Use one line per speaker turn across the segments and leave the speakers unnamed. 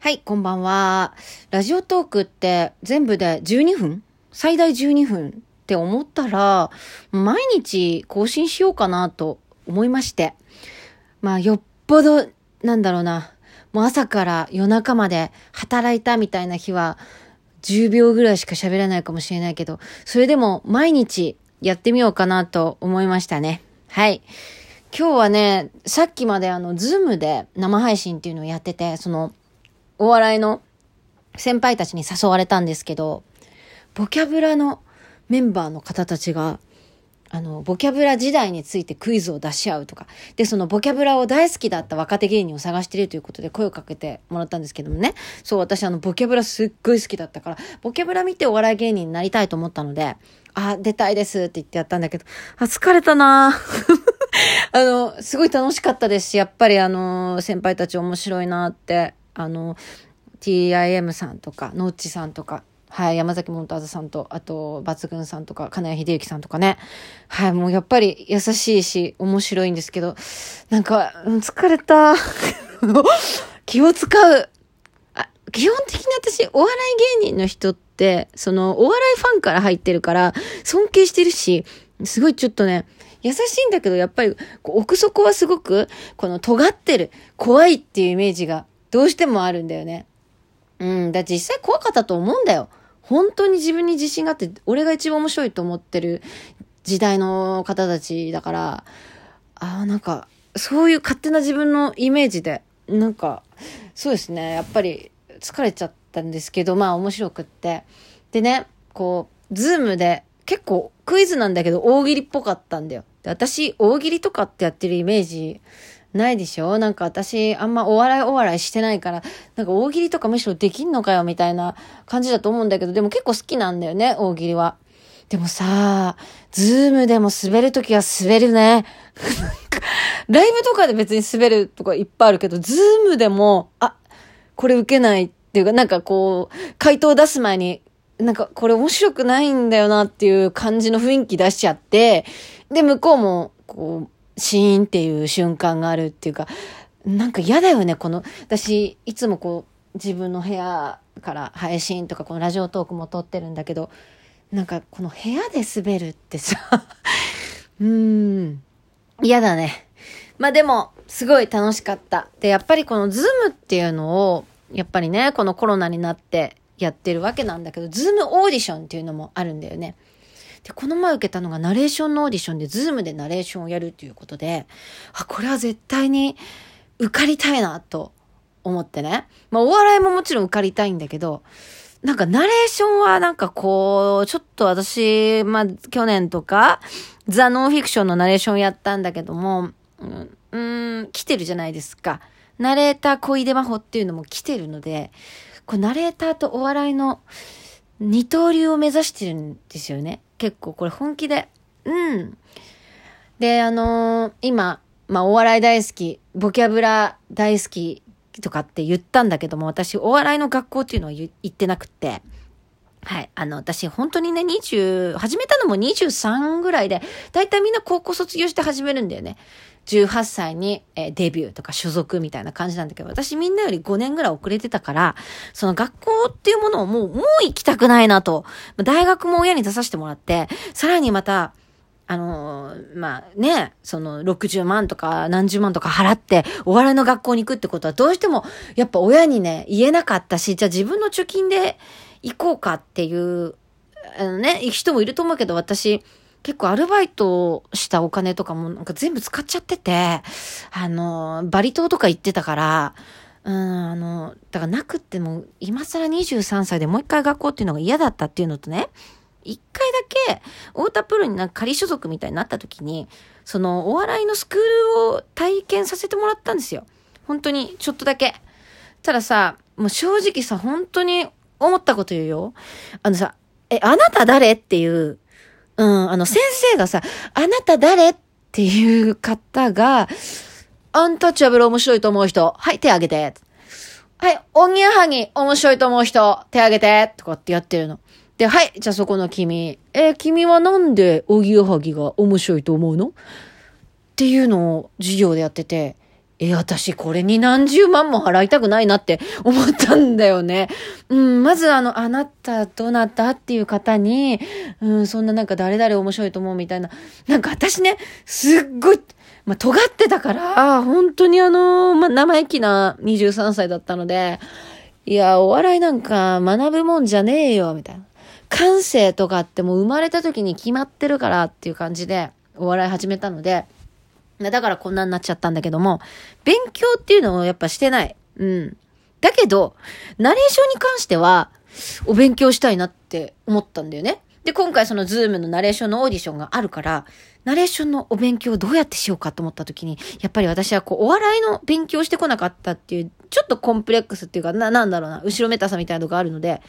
はい、こんばんは。ラジオトークって全部で12分？最大12分？って思ったら、毎日更新しようかなと思いまして。まあ、よっぽど、なんだろうな。もう朝から夜中まで働いたみたいな日は、10秒ぐらいしか喋らないかもしれないけど、それでも毎日やってみようかなと思いましたね。はい。今日はね、さっきまであの、ズームで生配信っていうのをやってて、その、お笑いの先輩たちに誘われたんですけど、ボキャブラのメンバーの方たちが、あの、ボキャブラ時代についてクイズを出し合うとか、で、そのボキャブラを大好きだった若手芸人を探しているということで声をかけてもらったんですけどもね、そう、私あの、ボキャブラすっごい好きだったから、ボキャブラ見てお笑い芸人になりたいと思ったので、あ、出たいですって言ってやったんだけど、あ、疲れたな。あの、すごい楽しかったですし、やっぱりあの、先輩たち面白いなって、あの、TIM さんとか、ノッチさんとか、はい、山崎モンターズさんと、あと、抜群さんとか、金谷秀幸さんとかね。はい、もうやっぱり優しいし、面白いんですけど、なんか、疲れた。気を使う。あ基本的に私、お笑い芸人の人って、その、お笑いファンから入ってるから、尊敬してるし、すごいちょっとね、優しいんだけど、やっぱり、奥底はすごく、この尖ってる、怖いっていうイメージが、どうしてもあるんだよね。うん、だって実際怖かったと思うんだよ。本当に自分に自信があって、俺が一番面白いと思ってる時代の方たちだから、ああ、なんか、そういう勝手な自分のイメージで、なんか、そうですね、やっぱり疲れちゃったんですけど、まあ面白くって。でね、こう、ズームで、結構クイズなんだけど大喜利っぽかったんだよ。で私、大喜利とかってやってるイメージないでしょ？なんか私、あんまお笑いお笑いしてないから、なんか大喜利とかむしろできんのかよみたいな感じだと思うんだけど、でも結構好きなんだよね、大喜利は。でもさ、 Zoom でも滑るときは滑るね。ライブとかで別に滑るとかいっぱいあるけど、 Zoom でも、あ、これ受けないっていうか、なんかこう、回答出す前に、なんかこれ面白くないんだよなっていう感じの雰囲気出しちゃって、で、向こうも、こう、シーンっていう瞬間があるっていうか、なんか嫌だよね、この、私、いつもこう、自分の部屋から配信とか、この Radiotalk も撮ってるんだけど、なんかこの部屋で滑るってさ、うーん、嫌だね。まあでも、すごい楽しかった。で、やっぱりこの Zoom っていうのを、やっぱりね、このコロナになってやってるわけなんだけど、 Zoom オーディションっていうのもあるんだよね。で、この前受けたのがナレーションのオーディションで、 Zoom でナレーションをやるっていうことで、あ、これは絶対に受かりたいなと思ってね。まあ、お笑いももちろん受かりたいんだけど、なんかナレーションはなんかこう、ちょっと私、まあ、去年とか、ザ・ノンフィクションのナレーションやったんだけども、うん、ん来てるじゃないですか。ナレーター小出真帆っていうのも来てるので、こうナレーターとお笑いの二刀流を目指してるんですよね。結構これ本気で。うん。で、あのー今、まあお笑い大好き、ボキャブラ大好きとかって言ったんだけども、私お笑いの学校っていうのは言ってなくって、はい。あの、私、本当にね、20、始めたのも23ぐらいで、だいたいみんな高校卒業して始めるんだよね。18歳に、デビューとか所属みたいな感じなんだけど、私みんなより5年ぐらい遅れてたから、その学校っていうものをもう、もう行きたくないなと。大学も親に出させてもらって、さらにまた、あのーまあね、その60万とか何十万とか払ってお笑いの学校に行くってことはどうしてもやっぱ親にね言えなかったし、じゃあ自分の貯金で行こうかっていう、あのね、人もいると思うけど私結構アルバイトしたお金とかもなんか全部使っちゃってて、あのバリ島とか行ってたから、うん、あの、だからなくっても、今更23歳でもう一回学校っていうのが嫌だったっていうのとね、一回だけ、太田プロになんか仮所属みたいになった時に、そのお笑いのスクールを体験させてもらったんですよ。本当に、ちょっとだけ。たださ、もう正直さ、本当に思ったこと言うよ。あのさ、え、あなた誰？っていう、うん、あの先生がさ、あなた誰っていう方が、アンタッチャブル面白いと思う人、はい、手挙げて。はい、おぎやはぎ面白いと思う人、手挙げて。とかってやってるの。で、はい、じゃあそこの君。えー君はなんでおぎやはぎが面白いと思うの？っていうのを授業でやってて、え、私これに何十万も払いたくないなって思ったんだよね。うん、まずあの、あなたどなたっていう方に、うん、そんななんか誰々面白いと思うみたいな。なんか私ね、すっごい、まあ、尖ってたから、本当にあの、まあ、生意気な23歳だったので、いや、お笑いなんか学ぶもんじゃねえよ、みたいな。感性とかってもう生まれた時に決まってるからっていう感じでお笑い始めたので、だからこんなになっちゃったんだけども、勉強っていうのをやっぱしてない。うん。だけど、ナレーションに関しては、お勉強したいなって思ったんだよね。で、今回その Zoom のナレーションのオーディションがあるから、ナレーションのお勉強をどうやってしようかと思った時に、やっぱり私はこう、お笑いの勉強してこなかったっていう、ちょっとコンプレックスっていうか、な、なんだろうな、後ろめたさみたいなのがあるので、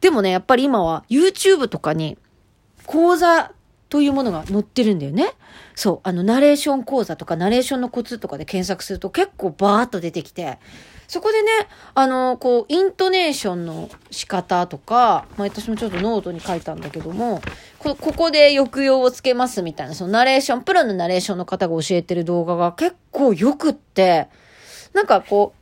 でもね、やっぱり今は YouTube とかに講座というものが載ってるんだよね。そう。あの、ナレーション講座とか、ナレーションのコツとかで検索すると結構バーっと出てきて、そこでね、あの、こう、イントネーションの仕方とか、まあ、私もちょっとノートに書いたんだけども、こここで抑揚をつけますみたいな、そのナレーション、プロのナレーションの方が教えてる動画が結構よくって、なんかこ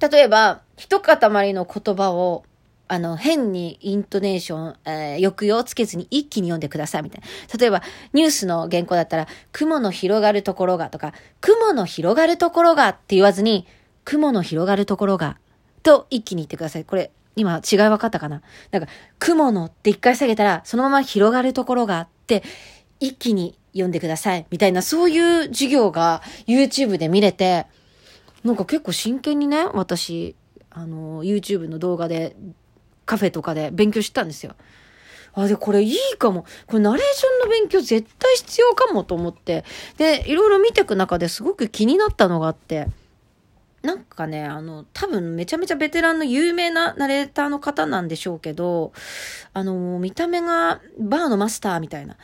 う、例えば、一塊の言葉をあの、変にイントネーション、えー、抑揚をつけずに一気に読んでくださいみたいな。例えば、ニュースの原稿だったら、雲の広がるところがとか、雲の広がるところがって言わずに、雲の広がるところが、と一気に言ってください。これ、今違い分かったかな？なんか、雲のって一回下げたら、そのまま広がるところがって、一気に読んでください。みたいな、そういう授業が YouTube で見れて、なんか結構真剣にね、私、あの、YouTube の動画でカフェとかで勉強したんですよ。あ、で、これいいかも。これナレーションの勉強絶対必要かもと思って。で、いろいろ見ていく中ですごく気になったのがあって、なんかね、あの、多分めちゃめちゃベテランの有名なナレーターの方なんでしょうけど、あの、見た目がバーのマスターみたいな、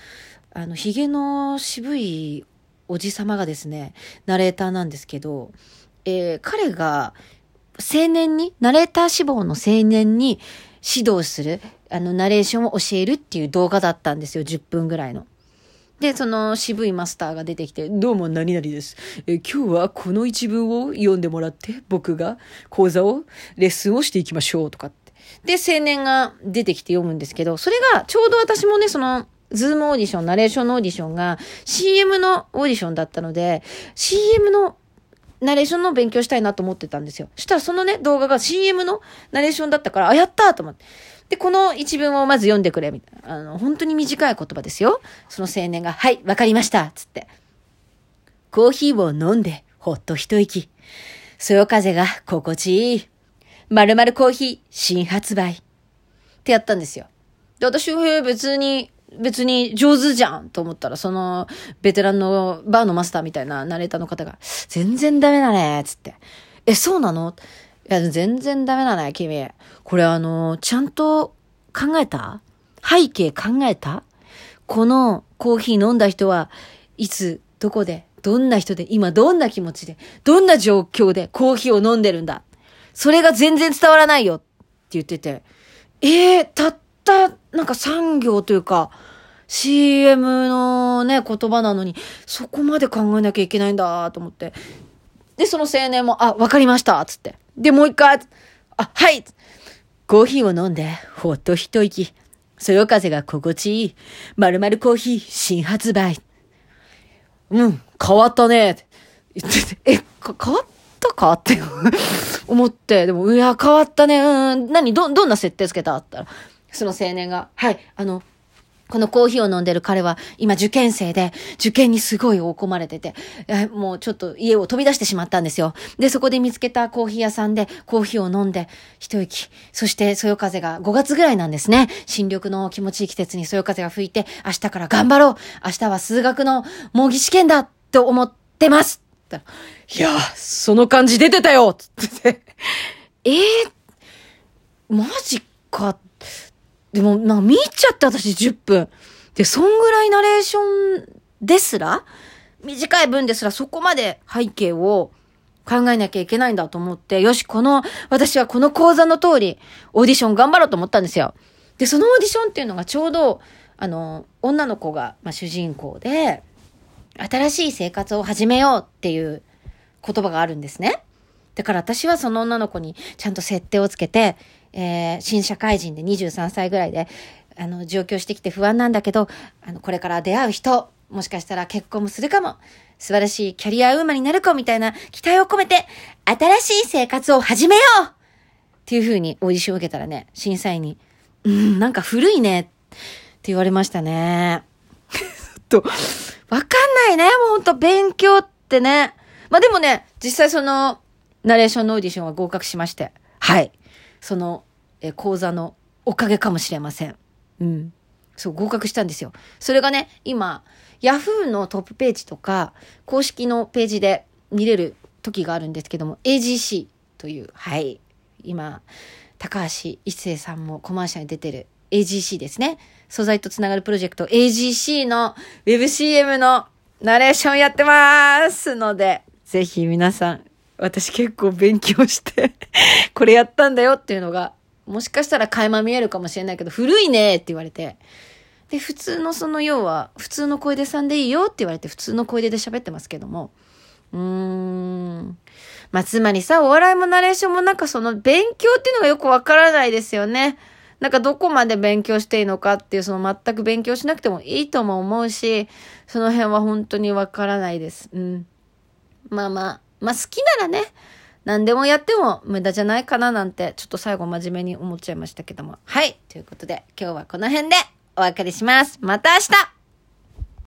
あの、髭の渋いおじさまがですね、ナレーターなんですけど、えー、彼が青年に、ナレーター志望の青年に、指導する、あの、ナレーションを教えるっていう動画だったんですよ。10分ぐらいの。で、その渋いマスターが出てきて、どうも何々です。え今日はこの一文を読んでもらって、僕が講座を、レッスンをしていきましょうとかって。で、青年が出てきて読むんですけど、それがちょうど私もね、その、 Zoom オーディション、ナレーションのオーディションが CM のオーディションだったので、CM のナレーションの勉強したいなと思ってたんですよ。そしたらそのね、動画が CM のナレーションだったから、あ、やったと思って。で、この一文をまず読んでくれ、みたいな。あの、本当に短い言葉ですよ。その青年が、はい、わかりました、つって。コーヒーを飲んで、ほっと一息。そよ風が心地いい。まるまるコーヒー新発売。ってやったんですよ。で、私は別に別に上手じゃんと思ったら、その、ベテランのバーのマスターみたいなナレーターの方が、全然ダメだね、つって。え、そうなの？いや、全然ダメだね、君。これあの、ちゃんと考えた？背景考えた？このコーヒー飲んだ人はいつ、どこで、どんな人で、今どんな気持ちで、どんな状況でコーヒーを飲んでるんだ？それが全然伝わらないよって言ってて、えー、たった、なんか産業というか、CM のね、言葉なのに、そこまで考えなきゃいけないんだと思って。で、その青年も、あ、わかりましたつって。で、もう一回、あ、はいコーヒーを飲んで、ほっと一息。そよ風が心地いい。まるまるコーヒー新発売。うん、変わったね。言ってて、え、変わったかって思って、でも、いや、変わったね。うん、何ど、どんな設定つけた？ったら、その青年が、はい、あの、このコーヒーを飲んでる彼は今受験生で、受験にすごい追い込まれてて、もうちょっと家を飛び出してしまったんですよ。で、そこで見つけたコーヒー屋さんでコーヒーを飲んで、一息。そしてそよ風が5月ぐらいなんですね。新緑の気持ちいい季節にそよ風が吹いて、明日から頑張ろう明日は数学の模擬試験だと思ってますっていや、その感じ出てたよつってて。えー、マジかでも、なんか見ちゃって私10分。で、そんぐらいナレーションですら、短い分ですらそこまで背景を考えなきゃいけないんだと思って、よし、この、私はこの講座の通り、オーディション頑張ろうと思ったんですよ。で、そのオーディションっていうのがちょうど、あの、女の子が、まあ、主人公で、新しい生活を始めようっていう言葉があるんですね。だから私はその女の子にちゃんと設定をつけて、えー、新社会人で23歳ぐらいで、あの、上京してきて不安なんだけど、あの、これから出会う人、もしかしたら結婚もするかも、素晴らしいキャリアウーマンになるかみたいな期待を込めて、新しい生活を始めようっていう風にオーディションを受けたらね、審査員に、うん、なんか古いねって言われましたね。と、わかんないね、もうほんと勉強ってね。まあでもね、実際その、ナレーションのオーディションは合格しまして、はい。その、え、講座のおかげかもしれません。うん。そう、合格したんですよ。それがね、今、ヤフーのトップページとか、公式のページで見れる時があるんですけども、AGC という、はい。今、高橋一生さんもコマーシャルに出てる AGC ですね。素材とつながるプロジェクト AGC の WebCM のナレーションやってますので、ぜひ皆さん、私結構勉強してこれやったんだよっていうのが、もしかしたら垣間見えるかもしれないけど、古いねって言われて、で、普通のその要は、普通の声でさんでいいよって言われて、普通の声でで喋ってますけども、うーん。まあ、つまりさ、お笑いもナレーションもなんかその勉強っていうのがよくわからないですよね。なんかどこまで勉強していいのかっていう、その全く勉強しなくてもいいとも思うし、その辺は本当にわからないです。うん。まあまあ、まあ好きならね、何でもやっても無駄じゃないかななんて、ちょっと最後真面目に思っちゃいましたけども。はい。ということで、今日はこの辺でお別れします。また明日